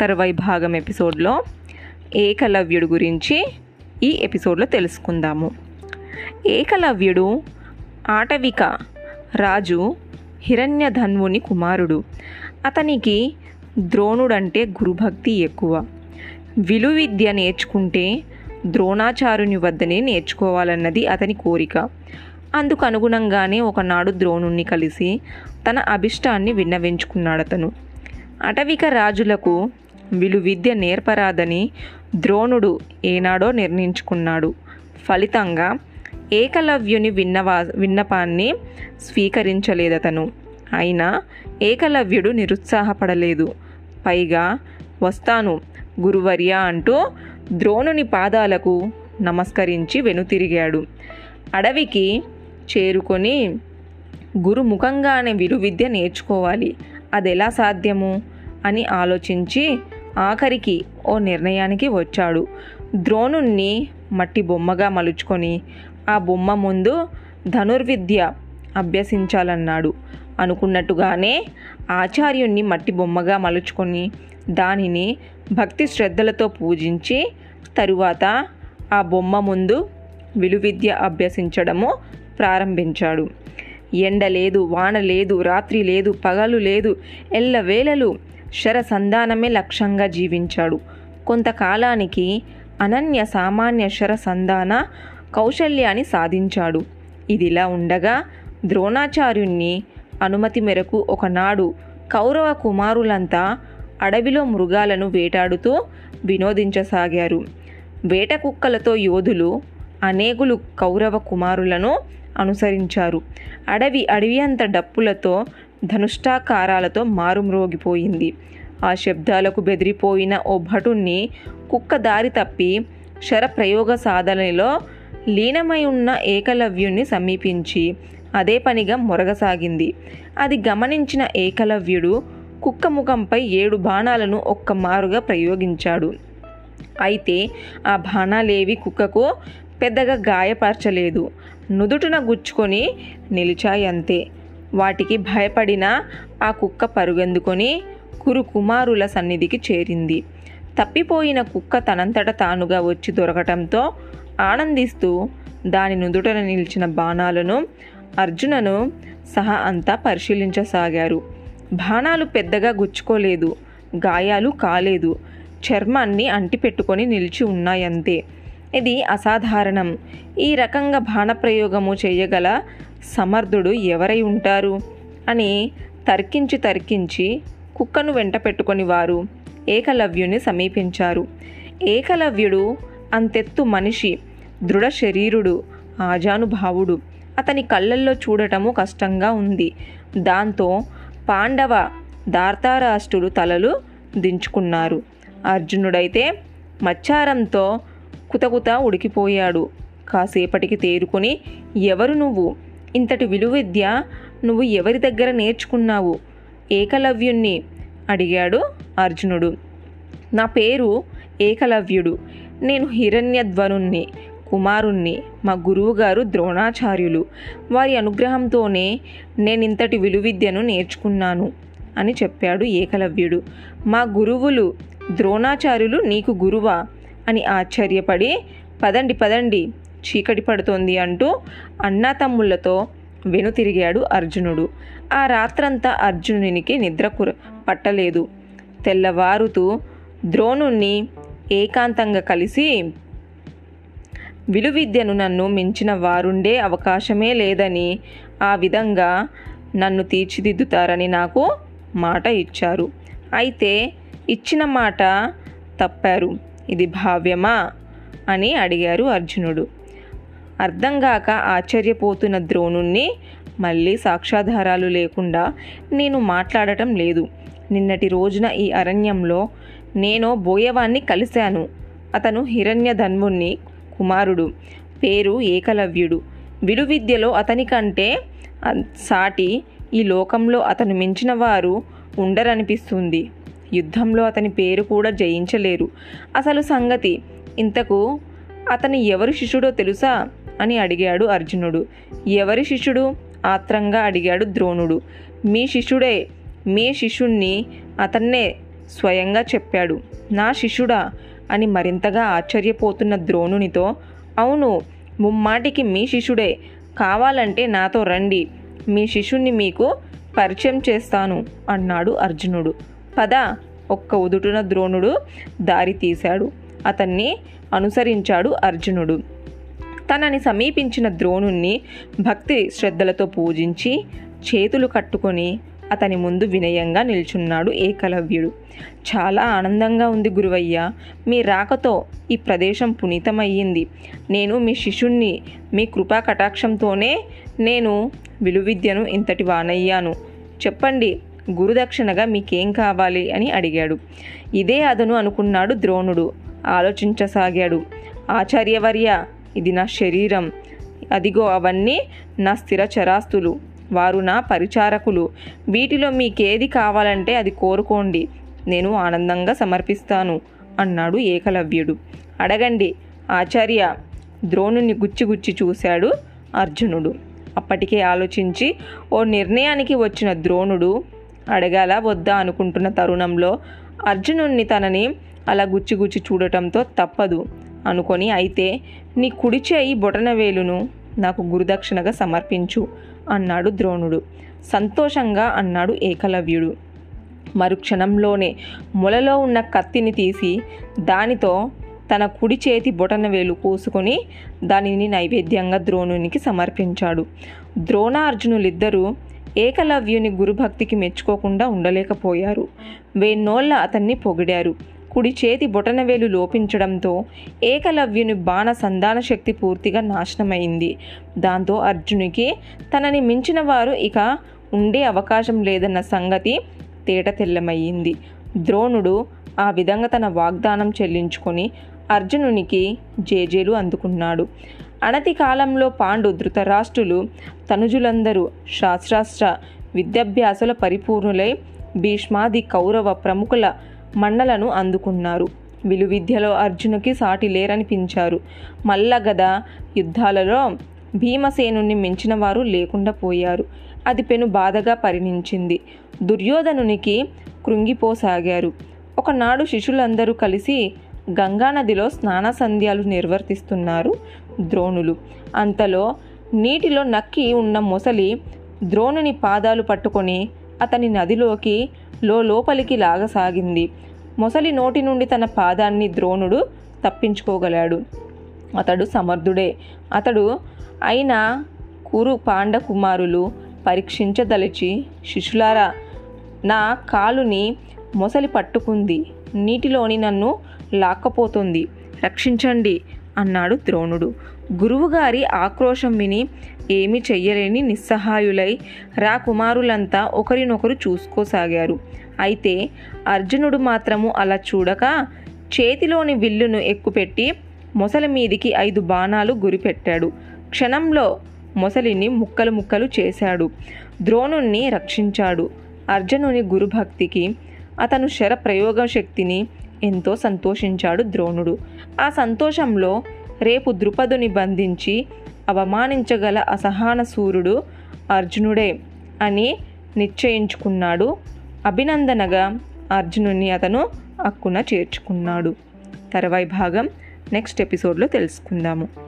తర్వాయి భాగం ఎపిసోడ్లో ఏకలవ్యుడు గురించి ఈ ఎపిసోడ్లో తెలుసుకుందాము. ఏకలవ్యుడు ఆటవిక రాజు హిరణ్యధన్వుని కుమారుడు. అతనికి ద్రోణుడంటే గురుభక్తి ఎక్కువ. విలువిద్య నేర్చుకుంటే ద్రోణాచారుని వద్దనే నేర్చుకోవాలన్నది అతని కోరిక. అందుకు అనుగుణంగానే ఒకనాడు ద్రోణుణ్ణి కలిసి తన అభిష్టాన్ని విన్నవించుకున్నాడు అతను అటవిక రాజులకు విలువిద్య నేర్పరాదని ద్రోణుడు ఏనాడో నిర్ణయించుకున్నాడు. ఫలితంగా ఏకలవ్యుని విన్నవా విన్నపాన్ని స్వీకరించలేదతను. అయినా ఏకలవ్యుడు నిరుత్సాహపడలేదు. పైగా వస్తాను గురువర్య అంటూ ద్రోణుని పాదాలకు నమస్కరించి వెనుతిరిగాడు. అడవికి చేరుకొని గురుముఖంగానే విలువిద్య నేర్చుకోవాలి. అది ఎలా సాధ్యము? అని ఆలోచించి ఆఖరికి ఓ నిర్ణయానికి వచ్చాడు. ద్రోణుణ్ణి మట్టి బొమ్మగా మలుచుకొని ఆ బొమ్మ ముందు ధనుర్విద్య అభ్యసించాలన్నాడు. అనుకున్నట్టుగానే ఆచార్యుణ్ణి మట్టి బొమ్మగా మలుచుకొని దానిని భక్తి శ్రద్ధలతో పూజించి తరువాత ఆ బొమ్మ ముందు విలువిద్య అభ్యసించడము ప్రారంభించాడు. ఎండ లేదు వాన లేదు రాత్రి లేదు పగలు లేదు ఎల్లవేళలు శర సంధానమే లక్ష్యంగా జీవించాడు. కొంతకాలానికి అనన్య సామాన్య శర సంధాన కౌశల్యాన్ని సాధించాడు. ఇదిలా ఉండగా ద్రోణాచార్యుణ్ణి అనుమతి మేరకు ఒకనాడు కౌరవ కుమారులంతా అడవిలో మృగాలను వేటాడుతూ వినోదించసాగారు. వేట కుక్కలతో యోధులు అనేకులు కౌరవ కుమారులను అనుసరించారు. అడవి అడవి అంత డప్పులతో ధనుష్టాకారాలతో మారుమ్రోగిపోయింది. ఆ శబ్దాలకు బెదిరిపోయిన ఓ భటుణ్ణి కుక్క దారి తప్పి శరప్రయోగ సాధనలో లీనమై ఉన్న ఏకలవ్యుణ్ణి సమీపించి అదే పనిగా మొరగసాగింది. అది గమనించిన ఏకలవ్యుడు కుక్క ముఖంపై ఏడు బాణాలను ఒక్క మారుగా ప్రయోగించాడు. అయితే ఆ బాణాలేవి కుక్కకు పెద్దగా గాయపరచలేదు. నుదుటున గుచ్చుకొని నిలిచాయంతే. వాటికి భయపడిన ఆ కుక్క పరుగెందుకొని కురు కుమారుల సన్నిధికి చేరింది. తప్పిపోయిన కుక్క తనంతట తానుగా వచ్చి దొరకటంతో ఆనందిస్తూ దాని నుదుటన నిలిచిన బాణాలను అర్జునను సహా అంతా పరిశీలించసాగారు. బాణాలు పెద్దగా గుచ్చుకోలేదు గాయాలు కాలేదు చర్మాన్ని అంటిపెట్టుకొని నిలిచి ఉన్నాయంతే. ఇది అసాధారణం. ఈ రకంగా బాణప్రయోగము చేయగల సమర్థుడు ఎవరై ఉంటారు? అని తర్కించి తర్కించి కుక్కను వెంట పెట్టుకొని వారు ఏకలవ్యుని సమీపించారు. ఏకలవ్యుడు అంతెత్తు మనిషి దృఢ శరీరుడు ఆజానుభావుడు. అతని కళ్ళల్లో చూడటము కష్టంగా ఉంది. దాంతో పాండవ దార్తారాష్ట్రులు తలలు దించుకున్నారు. అర్జునుడైతే మచ్చారంతో కుతకుత ఉడికిపోయాడు. కాసేపటికి తేరుకొని ఎవరు నువ్వు? ఇంతటి విలువిద్య నువ్వు ఎవరి దగ్గర నేర్చుకున్నావు? ఏకలవ్యుణ్ణి? అడిగాడు అర్జునుడు. నా పేరు ఏకలవ్యుడు. నేను హిరణ్యధ్వనుణ్ణి కుమారుణ్ణి మా గురువుగారు ద్రోణాచార్యులు. వారి అనుగ్రహంతోనే నేను ఇంతటి విలువిద్యను నేర్చుకున్నాను అని చెప్పాడు ఏకలవ్యుడు. మా గురువులు ద్రోణాచార్యులు నీకు గురువా? అని ఆశ్చర్యపడి పదండి పదండి చీకటి పడుతోంది అంటూ అన్నాతమ్ముళ్ళతో వెనుతిరిగాడు అర్జునుడు. ఆ రాత్రంతా అర్జునునికి నిద్ర కుర పట్టలేదు. తెల్లవారుతూ ద్రోణుణ్ణి ఏకాంతంగా కలిసి విలువిద్యను నన్ను మించిన వారుండే అవకాశమే లేదని ఆ విధంగా నన్ను తీర్చిదిద్దుతారని నాకు మాట ఇచ్చారు. అయితే ఇచ్చిన మాట తప్పారు. ఇది భావ్యమా? అని అడిగారు అర్జునుడు. అర్థంగాక ఆశ్చర్యపోతున్న ద్రోణుణ్ణి మళ్ళీ సాక్ష్యాధారాలు లేకుండా నేను మాట్లాడటం లేదు. నిన్నటి రోజున ఈ అరణ్యంలో నేను బోయవాన్ని కలిశాను. అతను హిరణ్యధన్వుణ్ణి కుమారుడు పేరు ఏకలవ్యుడు. విలువిద్యలో అతని కంటే సాటి ఈ లోకంలో అతను మించిన వారు ఉండరనిపిస్తుంది. యుద్ధంలో అతని పేరు కూడా జయించలేరు. అసలు సంగతి ఇంతకు అతని ఎవరు శిష్యుడో తెలుసా? అని అడిగాడు అర్జునుడు. ఎవరి శిష్యుడు? ఆత్రంగా అడిగాడు ద్రోణుడు. మీ శిష్యుడే మీ శిష్యుణ్ణి అతన్నే స్వయంగా చెప్పాడు. నా శిష్యుడా? అని మరింతగా ఆశ్చర్యపోతున్న ద్రోణునితో అవును ముమ్మాటికి మీ శిష్యుడే. కావాలంటే నాతో రండి. మీ శిష్యుణ్ణి మీకు పరిచయం చేస్తాను అన్నాడు అర్జునుడు. పద ఒక్క ఉదుటున ద్రోణుడు దారి తీశాడు. అతన్ని అనుసరించాడు అర్జునుడు. తనని సమీపించిన ద్రోణుణ్ణి భక్తి శ్రద్ధలతో పూజించి చేతులు కట్టుకొని అతని ముందు వినయంగా నిల్చున్నాడు ఏకలవ్యుడు చాలా ఆనందంగా ఉంది గురువయ్య మీ రాకతో ఈ ప్రదేశం పునీతమయ్యింది. నేను మీ శిష్యుణ్ణి మీ కృపా కటాక్షంతోనే నేను విలువిద్యను ఇంతటి వానయ్యాను. చెప్పండి గురుదక్షిణగా మీకేం కావాలి అని అడిగాడు. ఇదే అదను అనుకున్నాడు ద్రోణుడు. ఆలోచించసాగాడు. ఆచార్యవర్య ఇది నా శరీరం. అదిగో అవన్నీ నా స్థిర చరాస్తులు. వారు నా పరిచారకులు. వీటిలో మీకేది కావాలంటే అది కోరుకోండి. నేను ఆనందంగా సమర్పిస్తాను అన్నాడు ఏకలవ్యుడు. అడగండి ఆచార్య ద్రోణుని గుచ్చి గుచ్చి చూశాడు అర్జునుడు. అప్పటికే ఆలోచించి ఓ నిర్ణయానికి వచ్చిన ద్రోణుడు అడగాల వద్దా అనుకుంటున్న తరుణంలో అర్జునుణ్ణి తనని అలా గుచ్చి గుచ్చి చూడటంతో తప్పదు. అనుకొని అయితే నీ కుడి చేయి బొటనవేలును నాకు గురుదక్షిణగా సమర్పించు అన్నాడు ద్రోణుడు. సంతోషంగా అన్నాడు ఏకలవ్యుడు. మరుక్షణంలోనే మొలలో ఉన్న కత్తిని తీసి దానితో తన కుడి చేతి బొటనవేలు కోసుకొని దానిని నైవేద్యంగా ద్రోణునికి సమర్పించాడు. ద్రోణార్జునులిద్దరూ ఏకలవ్యుని గురుభక్తికి మెచ్చుకోకుండా ఉండలేకపోయారు. వేన్నోళ్ళ అతన్ని పొగిడారు. కుడి చేతి బొటనవేలు లోపించడంతో ఏకలవ్యుని బాణ సంధాన శక్తి పూర్తిగా నాశనమైంది. దాంతో అర్జునికి తనని మించిన వారు ఇక ఉండే అవకాశం లేదన్న సంగతి తేట తెల్లమయ్యింది. ద్రోణుడు ఆ విధంగా తన వాగ్దానం చెల్లించుకొని అర్జునునికి జేజేలు అందుకున్నాడు. అనతి కాలంలో పాండు ధృతరాష్ట్రులు తనుజులందరూ శాస్త్రాస్త్ర విద్యాభ్యాసుల పరిపూర్ణులై భీష్మాది కౌరవ ప్రముఖుల మన్నలను అందుకున్నారు. విలువిద్యలో అర్జునుకి సాటి లేరనిపించారు. మల్లగద యుద్ధాలలో భీమసేనుని మించిన వారు లేకుండా పోయారు. అది పెను బాధగా పరిణించింది. దుర్యోధనునికి కృంగిపోసాగారు. ఒకనాడు శిష్యులందరూ కలిసి గంగానదిలో స్నాన సంధ్యాలు నిర్వర్తిస్తున్నారు ద్రోణులు. అంతలో నీటిలో నక్కి ఉన్న మొసలి ద్రోణుని పాదాలు పట్టుకొని అతని నదిలోకి లో లోపలికి లాగసాగింది. మొసలి నోటి నుండి తన పాదాన్ని ద్రోణుడు తప్పించుకోగలాడు. అతడు సమర్థుడే. అతడు అయినా కురు పాండ కుమారులు పరీక్షించదలిచి శిష్యులారా నా కాలుని మొసలి పట్టుకుంది. నీటిలోని నన్ను లాక్కపోతుంది. రక్షించండి అన్నాడు ద్రోణుడు. గురువుగారి ఆక్రోశం విని ఏమీ చెయ్యలేని నిస్సహాయులై రా కుమారులంతా ఒకరినొకరు చూసుకోసాగారు. అయితే అర్జునుడు మాత్రము అలా చూడక చేతిలోని విల్లును ఎక్కుపెట్టి మొసలి మీదికి ఐదు బాణాలు గురిపెట్టాడు. క్షణంలో మొసలిని ముక్కలు ముక్కలు చేశాడు. ద్రోణుణ్ణి రక్షించాడు. అర్జునుని గురుభక్తికి అతను శర ప్రయోగ శక్తిని ఎంతో సంతోషించాడు ద్రోణుడు. ఆ సంతోషంలో రేపు ద్రుపదుని బంధించి అవమానించగల అసహాన సూర్యుడు అర్జునుడే అని నిశ్చయించుకున్నాడు. అభినందనగా అర్జునుని అతను అక్కున చేర్చుకున్నాడు. తర్వాయి భాగం నెక్స్ట్ ఎపిసోడ్లో తెలుసుకుందాము.